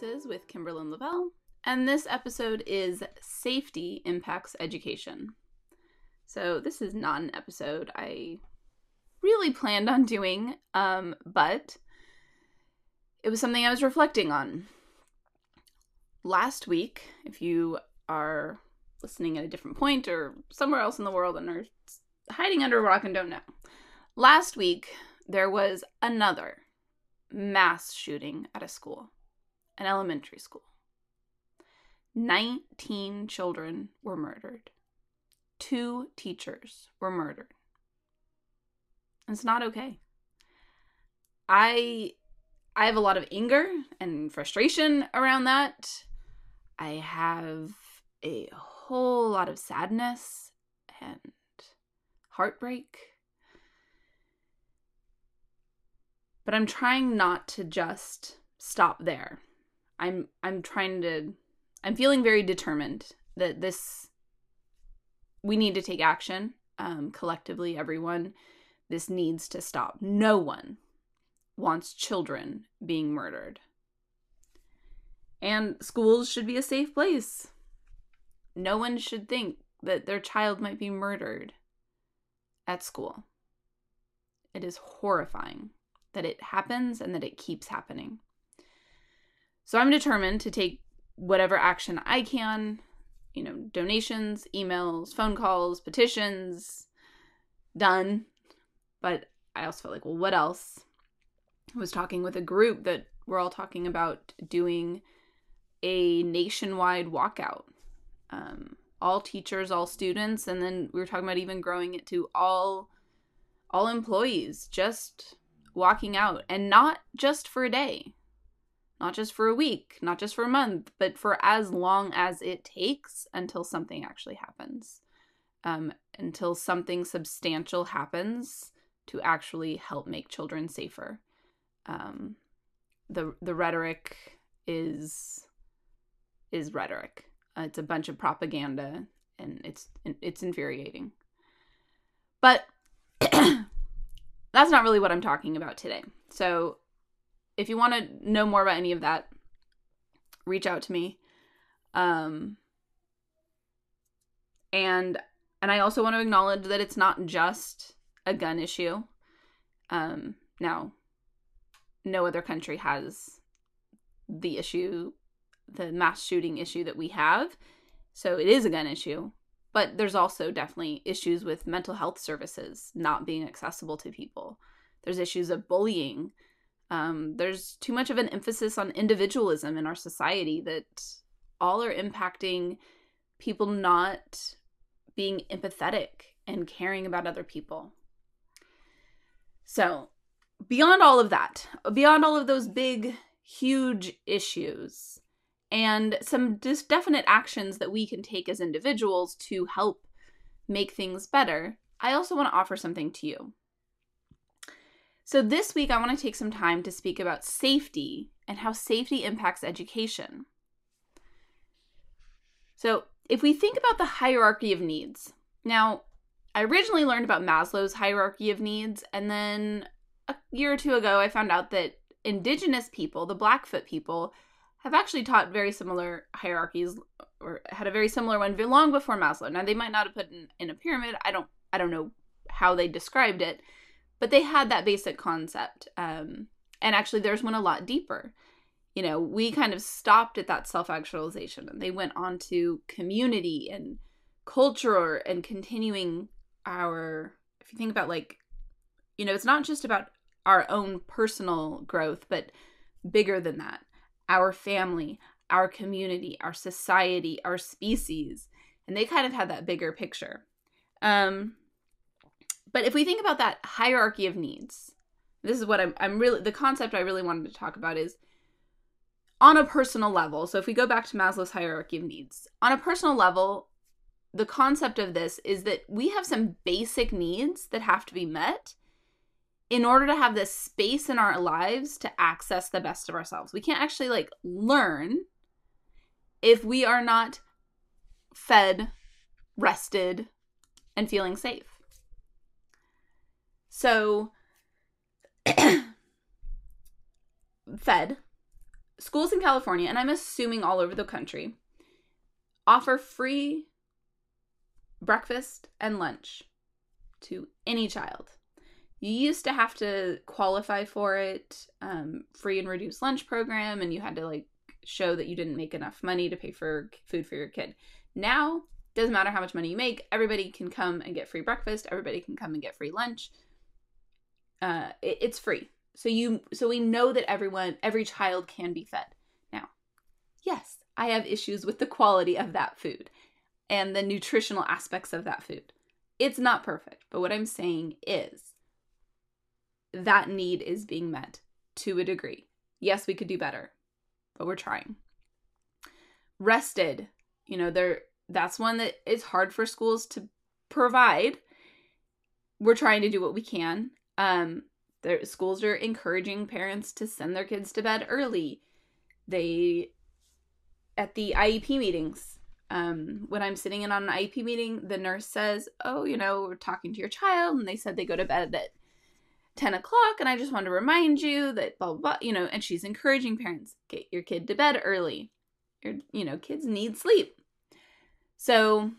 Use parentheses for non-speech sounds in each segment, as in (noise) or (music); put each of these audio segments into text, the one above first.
With Kimberlyn Lavelle, and this episode is Safety Impacts Education. So, this is not an episode I really planned on doing, um, but it was something I was reflecting on. Last week, if you are listening at a different point or somewhere else in the world and are hiding under a rock and don't know, last week there was another mass shooting at a school an elementary school. 19 children were murdered. Two teachers were murdered. It's not okay. I I have a lot of anger and frustration around that. I have a whole lot of sadness and heartbreak. But I'm trying not to just stop there. I'm I'm trying to I'm feeling very determined that this we need to take action um, collectively everyone. This needs to stop. No one wants children being murdered. And schools should be a safe place. No one should think that their child might be murdered at school. It is horrifying that it happens and that it keeps happening so I'm determined to take whatever action I can, you know, donations, emails, phone calls, petitions, done. But I also felt like, well, what else? I was talking with a group that we're all talking about doing a nationwide walkout. Um, all teachers, all students, and then we were talking about even growing it to all all employees just walking out and not just for a day not just for a week, not just for a month, but for as long as it takes until something actually happens. Um, until something substantial happens to actually help make children safer. Um, the the rhetoric is is rhetoric. Uh, it's a bunch of propaganda, and it's it's infuriating. But (clears throat) that's not really what I'm talking about today. So if you want to know more about any of that, reach out to me. Um, and and I also want to acknowledge that it's not just a gun issue. Um, now, no other country has the issue, the mass shooting issue that we have. So it is a gun issue. But there's also definitely issues with mental health services not being accessible to people. There's issues of bullying um, there's too much of an emphasis on individualism in our society that all are impacting people not being empathetic and caring about other people. So, beyond all of that, beyond all of those big, huge issues, and some just definite actions that we can take as individuals to help make things better, I also want to offer something to you. So, this week, I want to take some time to speak about safety and how safety impacts education. So, if we think about the hierarchy of needs, now, I originally learned about Maslow's hierarchy of needs, and then a year or two ago, I found out that indigenous people, the Blackfoot people, have actually taught very similar hierarchies or had a very similar one long before Maslow. Now they might not have put in, in a pyramid. I don't I don't know how they described it, but they had that basic concept um, and actually there's one a lot deeper. You know we kind of stopped at that self-actualization and they went on to community and culture and continuing our if you think about like you know it's not just about our own personal growth but bigger than that. Our family our community our society our species and they kind of had that bigger picture. Um but if we think about that hierarchy of needs, this is what I'm, I'm really, the concept I really wanted to talk about is on a personal level. So if we go back to Maslow's hierarchy of needs, on a personal level, the concept of this is that we have some basic needs that have to be met in order to have this space in our lives to access the best of ourselves. We can't actually like learn if we are not fed, rested, and feeling safe. So, (clears throat) fed. schools in California, and I'm assuming all over the country, offer free breakfast and lunch to any child. You used to have to qualify for it, um, free and reduced lunch program, and you had to like show that you didn't make enough money to pay for food for your kid. Now, doesn't matter how much money you make, everybody can come and get free breakfast, everybody can come and get free lunch. Uh, it, it's free. So you so we know that everyone every child can be fed. Now, yes, I have issues with the quality of that food and the nutritional aspects of that food. It's not perfect, but what I'm saying is that need is being met to a degree. Yes, we could do better, but we're trying. Rested, you know, there that's one that is hard for schools to provide. We're trying to do what we can. Um their schools are encouraging parents to send their kids to bed early. They at the IEP meetings, um, when I'm sitting in on an IEP meeting, the nurse says, "Oh, you know, we're talking to your child, and they said they go to bed at 10 o'clock, and I just want to remind you that blah blah blah." You know, and she's encouraging parents get your kid to bed early. Your, you know, kids need sleep. So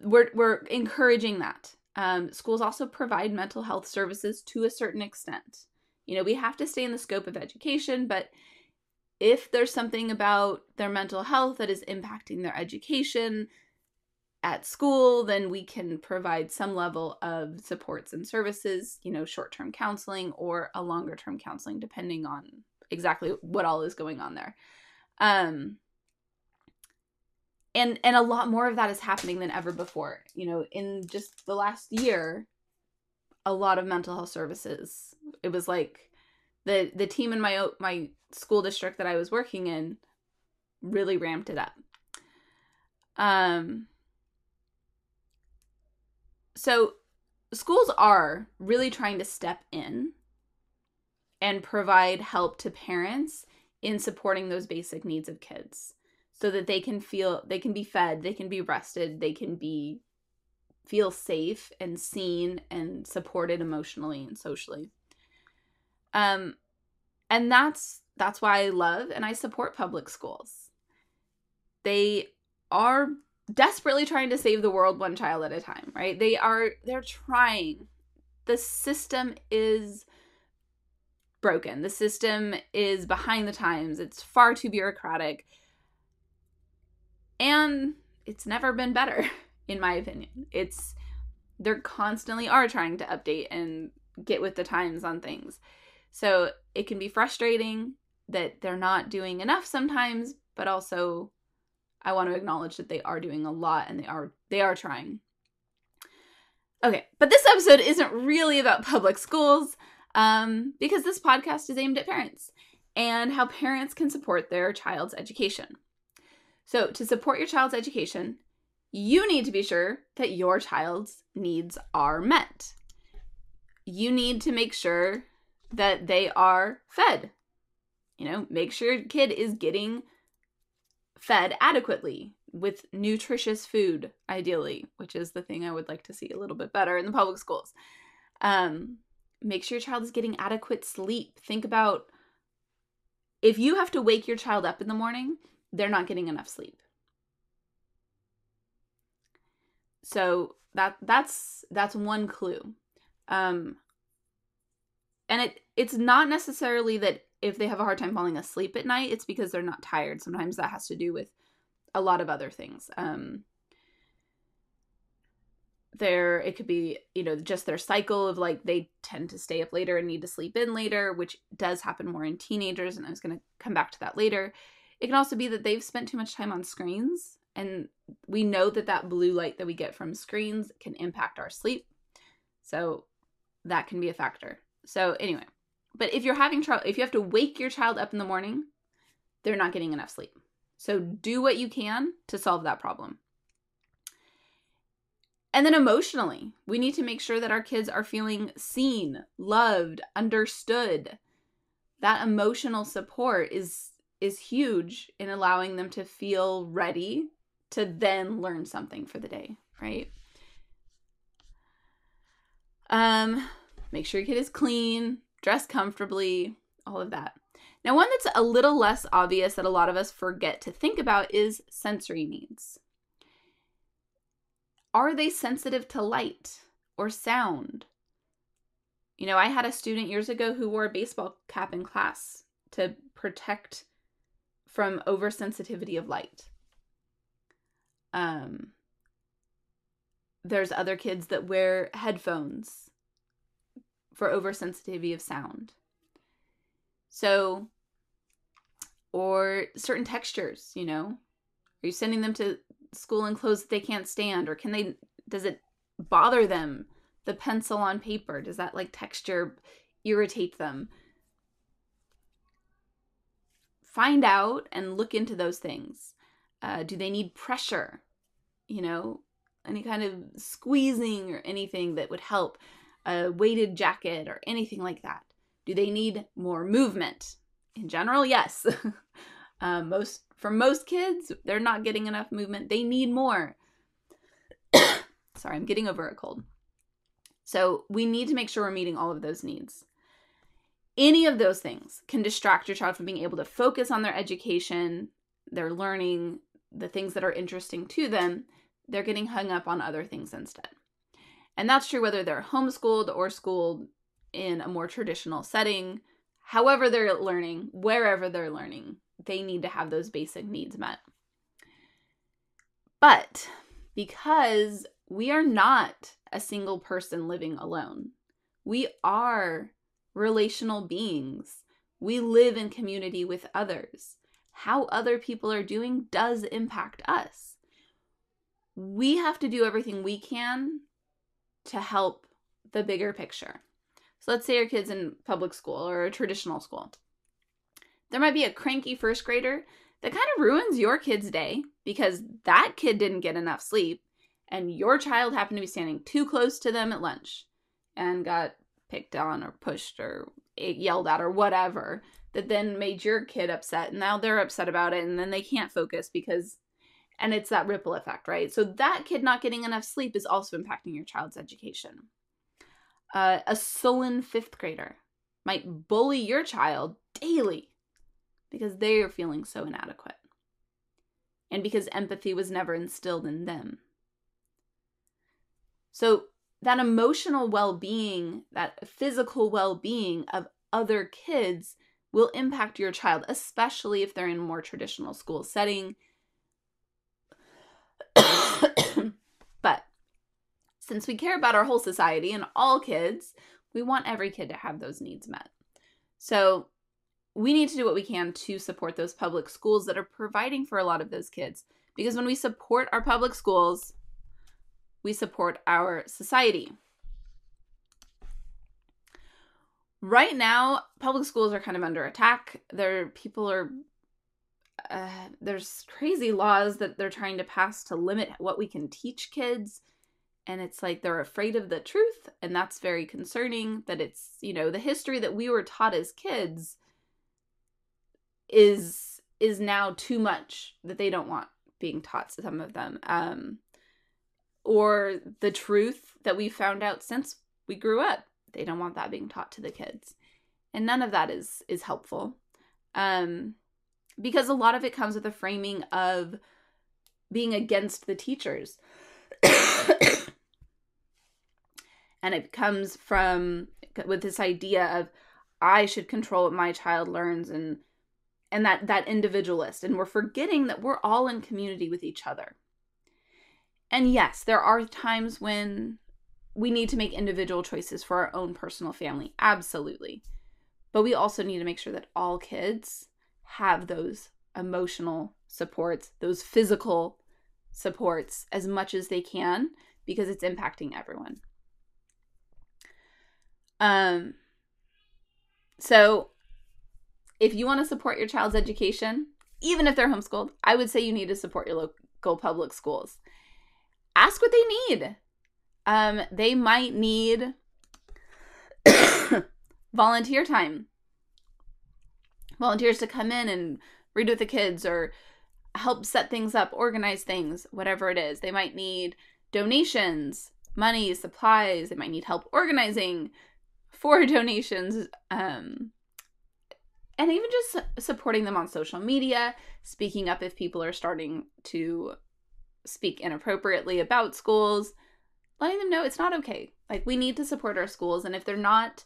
we're we're encouraging that. Um, schools also provide mental health services to a certain extent. You know, we have to stay in the scope of education, but if there's something about their mental health that is impacting their education at school, then we can provide some level of supports and services, you know, short term counseling or a longer term counseling, depending on exactly what all is going on there. Um, and and a lot more of that is happening than ever before. You know in just the last year a lot of mental health services it was like the the team in my my school district that I was working in really ramped it up. Um so schools are really trying to step in and provide help to parents in supporting those basic needs of kids so that they can feel they can be fed, they can be rested, they can be feel safe and seen and supported emotionally and socially. Um and that's that's why I love and I support public schools. They are desperately trying to save the world one child at a time, right? They are they're trying. The system is broken. The system is behind the times. It's far too bureaucratic. And it's never been better, (laughs) in my opinion. It's they're constantly are trying to update and get with the times on things. So it can be frustrating that they're not doing enough sometimes, but also I want to acknowledge that they are doing a lot and they are they are trying. Okay, but this episode isn't really about public schools um, because this podcast is aimed at parents and how parents can support their child's education. So, to support your child's education, you need to be sure that your child's needs are met. You need to make sure that they are fed. You know, make sure your kid is getting fed adequately with nutritious food, ideally, which is the thing I would like to see a little bit better in the public schools. Um, make sure your child is getting adequate sleep. Think about if you have to wake your child up in the morning they're not getting enough sleep. So that that's that's one clue. Um and it it's not necessarily that if they have a hard time falling asleep at night, it's because they're not tired. Sometimes that has to do with a lot of other things. Um there it could be you know just their cycle of like they tend to stay up later and need to sleep in later which does happen more in teenagers and i was going to come back to that later it can also be that they've spent too much time on screens, and we know that that blue light that we get from screens can impact our sleep. So that can be a factor. So anyway, but if you're having trouble, if you have to wake your child up in the morning, they're not getting enough sleep. So do what you can to solve that problem. And then emotionally, we need to make sure that our kids are feeling seen, loved, understood. That emotional support is is huge in allowing them to feel ready to then learn something for the day, right? Um, make sure your kid is clean, dress comfortably, all of that. Now, one that's a little less obvious that a lot of us forget to think about is sensory needs. Are they sensitive to light or sound? You know, I had a student years ago who wore a baseball cap in class to protect from oversensitivity of light. Um, there's other kids that wear headphones for oversensitivity of sound. So, or certain textures, you know, are you sending them to school in clothes that they can't stand, or can they? Does it bother them? The pencil on paper does that like texture irritate them? Find out and look into those things. Uh, do they need pressure? You know, any kind of squeezing or anything that would help. A weighted jacket or anything like that. Do they need more movement? In general, yes. um, (laughs) most for most kids, they're not getting enough movement. They need more. (coughs) Sorry, I'm getting over a cold. So we need to make sure we're meeting all of those needs. Any of those things can distract your child from being able to focus on their education, their learning, the things that are interesting to them. They're getting hung up on other things instead. And that's true whether they're homeschooled or schooled in a more traditional setting. However, they're learning, wherever they're learning, they need to have those basic needs met. But because we are not a single person living alone, we are relational beings. We live in community with others. How other people are doing does impact us. We have to do everything we can to help the bigger picture. So let's say your kid's in public school or a traditional school. There might be a cranky first grader that kind of ruins your kid's day because that kid didn't get enough sleep and your child happened to be standing too close to them at lunch and got picked on or pushed or yelled at or whatever that then made your kid upset and now they're upset about it and then they can't focus because and it's that ripple effect right so that kid not getting enough sleep is also impacting your child's education uh, a sullen fifth grader might bully your child daily because they are feeling so inadequate and because empathy was never instilled in them. So, that emotional well being, that physical well being of other kids will impact your child, especially if they're in more traditional school setting. (coughs) but since we care about our whole society and all kids, we want every kid to have those needs met. So we need to do what we can to support those public schools that are providing for a lot of those kids. Because when we support our public schools, we support our society. Right now, public schools are kind of under attack. There, people are uh, there's crazy laws that they're trying to pass to limit what we can teach kids and it's like they're afraid of the truth and that's very concerning that it's you know the history that we were taught as kids is is now too much that they don't want being taught to some of them um or the truth that we found out since we grew up. They don't want that being taught to the kids. And none of that is is helpful. Um because a lot of it comes with a framing of being against the teachers. (coughs) And it comes from with this idea of I should control what my child learns and and that that individualist. And we're forgetting that we're all in community with each other. And yes, there are times when we need to make individual choices for our own personal family, absolutely. But we also need to make sure that all kids have those emotional supports, those physical supports as much as they can because it's impacting everyone. Um, so if you want to support your child's education, even if they're homeschooled, I would say you need to support your local public schools. Ask what they need. Um, they might need (coughs) volunteer time. Volunteers to come in and read with the kids or help set things up, organize things, whatever it is. They might need donations, money, supplies. They might need help organizing for (laughs) donations. Um, and even just supporting them on social media, speaking up if people are starting to speak inappropriately about schools, letting them know it's not okay. Like we need to support our schools and if they're not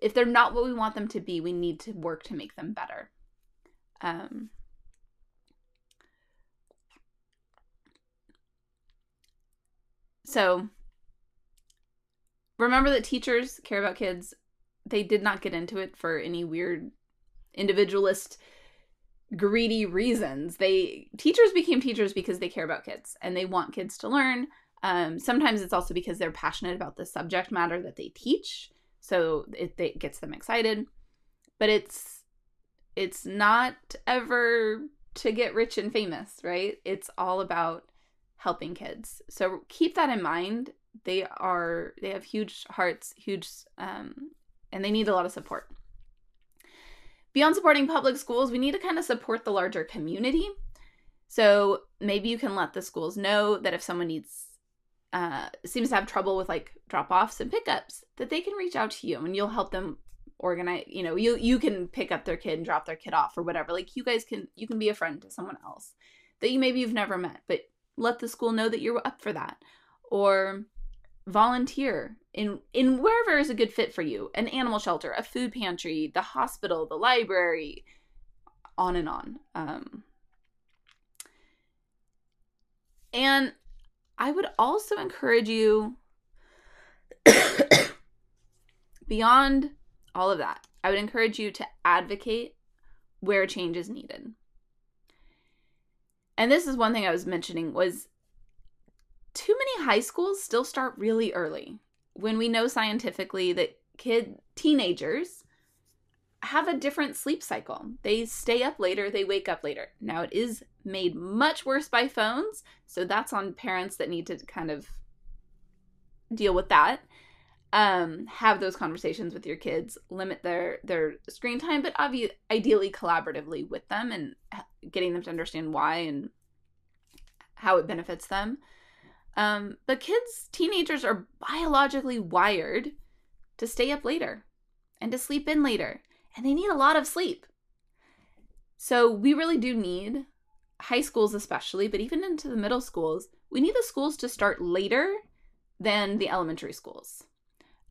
if they're not what we want them to be, we need to work to make them better. Um So remember that teachers care about kids. They did not get into it for any weird individualist greedy reasons. They teachers became teachers because they care about kids and they want kids to learn. Um, sometimes it's also because they're passionate about the subject matter that they teach, so it, it gets them excited. But it's it's not ever to get rich and famous, right? It's all about helping kids. So keep that in mind. They are they have huge hearts, huge um, and they need a lot of support. Beyond supporting public schools, we need to kind of support the larger community. So maybe you can let the schools know that if someone needs uh, seems to have trouble with like drop offs and pickups, that they can reach out to you and you'll help them organize. You know, you you can pick up their kid and drop their kid off or whatever. Like you guys can you can be a friend to someone else that you maybe you've never met, but let the school know that you're up for that, or volunteer in in wherever is a good fit for you. An animal shelter a food pantry the hospital the library on and on. Um, and i would also encourage you (coughs) beyond all of that i would encourage you to advocate where change is needed. And this is one thing i was mentioning was too many high schools still start really early when we know scientifically that kid teenagers have a different sleep cycle. They stay up later, they wake up later. Now it is made much worse by phones, so that's on parents that need to kind of deal with that. Um, have those conversations with your kids, limit their their screen time, but obviously ideally collaboratively with them and getting them to understand why and how it benefits them. Um, but kids, teenagers are biologically wired to stay up later and to sleep in later, and they need a lot of sleep. So we really do need high schools, especially, but even into the middle schools, we need the schools to start later than the elementary schools.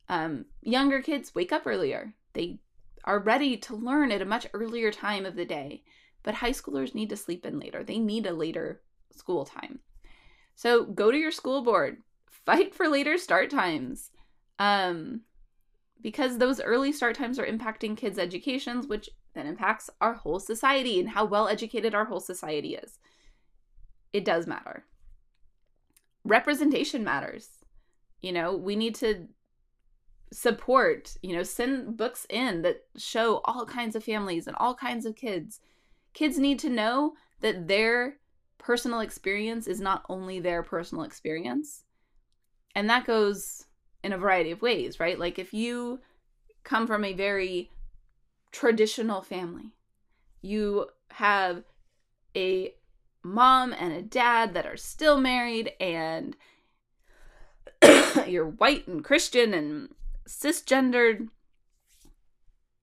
Um, younger kids wake up earlier. They are ready to learn at a much earlier time of the day, but high schoolers need to sleep in later. They need a later school time. So go to your school board, fight for later start times. Um, because those early start times are impacting kids' educations, which then impacts our whole society and how well educated our whole society is. It does matter. Representation matters. You know, we need to support, you know, send books in that show all kinds of families and all kinds of kids. Kids need to know that their personal experience is not only their personal experience. And that goes in a variety of ways, right? Like if you come from a very traditional family, you have a mom and a dad that are still married and (coughs) you're white and Christian and cisgendered.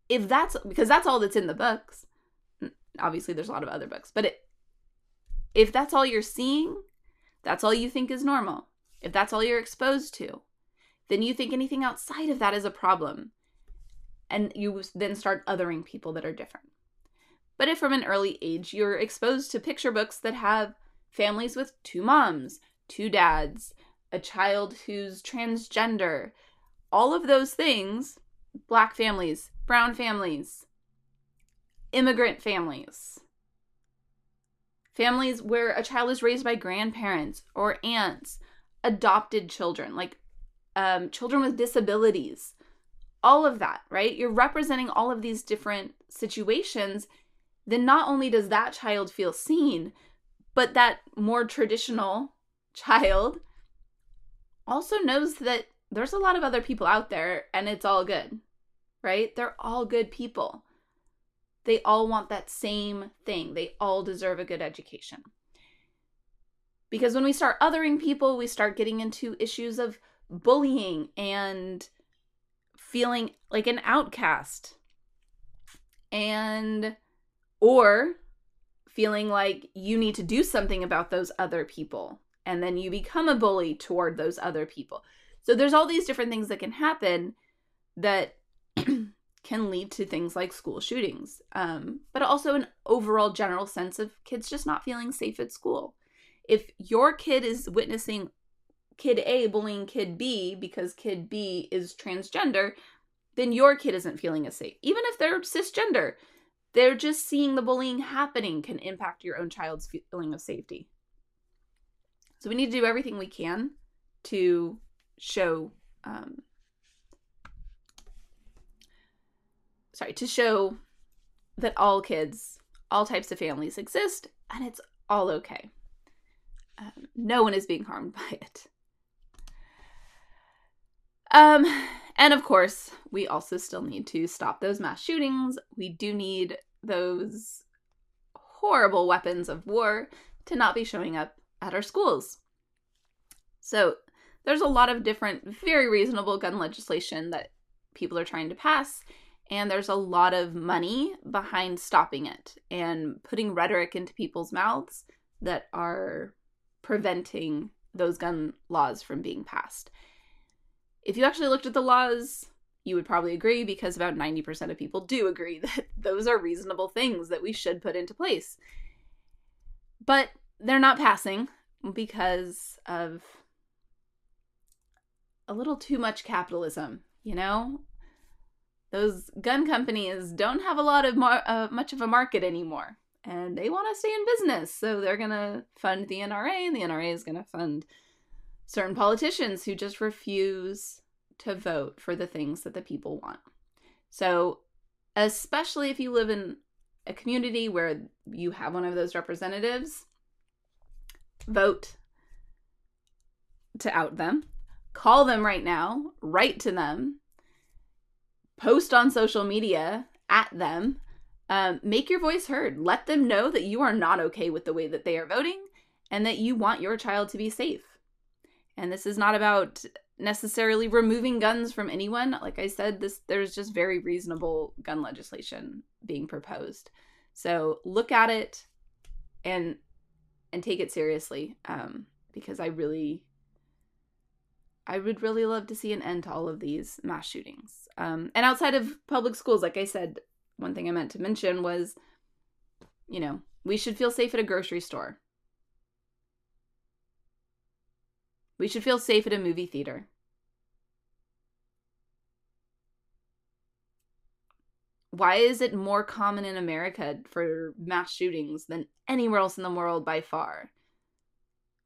If that's because that's all that's in the books. Obviously, there's a lot of other books, but it, if that's all you're seeing, that's all you think is normal. If that's all you're exposed to, then you think anything outside of that is a problem. And you then start othering people that are different. But if from an early age you're exposed to picture books that have families with two moms, two dads, a child who's transgender, all of those things, black families, brown families, immigrant families, families where a child is raised by grandparents or aunts, adopted children, like um, children with disabilities, all of that, right? You're representing all of these different situations. Then not only does that child feel seen, but that more traditional (laughs) child also knows that there's a lot of other people out there and it's all good, right? They're all good people. They all want that same thing. They all deserve a good education. Because when we start othering people, we start getting into issues of bullying and feeling like an outcast. and or feeling like you need to do something about those other people and then you become a bully toward those other people. So there's all these different things that can happen that (clears throat) can lead to things like school shootings, um, but also an overall general sense of kids just not feeling safe at school. If your kid is witnessing kid A bullying kid B because kid B is transgender, then your kid isn't feeling as safe. Even if they're cisgender, they're just seeing the bullying happening can impact your own child's feeling of safety. So we need to do everything we can to show um, sorry, to show that all kids, all types of families exist and it's all okay. Um, no one is being harmed (laughs) by it. Um, and of course, we also still need to stop those mass shootings. We do need those horrible weapons of war to not be showing up at our schools. So, there's a lot of different, very reasonable gun legislation that people are trying to pass and there's a lot of money behind stopping it and putting rhetoric into people's mouths that are preventing those gun laws from being passed. If you actually looked at the laws, you would probably agree because about 90% of people do agree (laughs) that those are reasonable things that we should put into place. But they're not passing because of a little too much capitalism, you know? Those gun companies don't have a lot of mar- uh, much of a market anymore and they want to stay in business so they're going to fund the NRA and the NRA is going to fund certain politicians who just refuse to vote for the things that the people want. So, especially if you live in a community where you have one of those representatives, vote to out them. Call them right now, write to them, post on social media at them. Um, make your voice heard. Let them know that you are not okay with the way that they are voting and that you want your child to be safe. And this is not about necessarily removing guns from anyone. Like I said, this there's just very reasonable gun legislation being proposed. So look at it and and take it seriously um, because I really I would really love to see an end to all of these mass shootings. Um, and outside of public schools, like I said, one thing I meant to mention was, you know, we should feel safe at a grocery store. We should feel safe at a movie theater. Why is it more common in America for mass shootings than anywhere else in the world by far?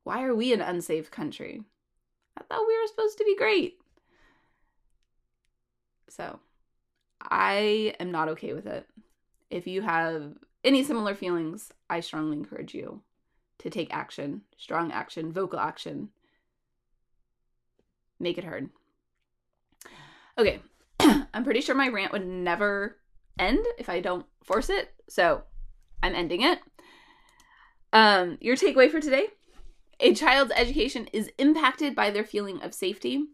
Why are we an unsafe country? I thought we were supposed to be great. So, I am not okay with it. If you have any similar feelings, I strongly encourage you to take action, strong action, vocal action. Make it heard. Okay, (clears throat) I'm pretty sure my rant would never end if I don't force it, so I'm ending it. Um, your takeaway for today a child's education is impacted by their feeling of safety.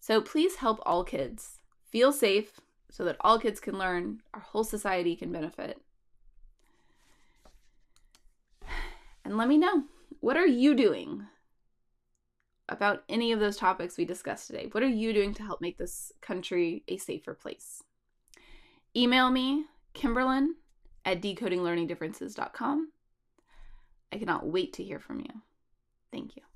So please help all kids feel safe so that all kids can learn, our whole society can benefit. (sighs) And let me know what are you doing about any of those topics we discussed today? What are you doing to help make this country a safer place? Email me, Kimberlyn at decodinglearningdifferences.com. I cannot wait to hear from you. Thank you.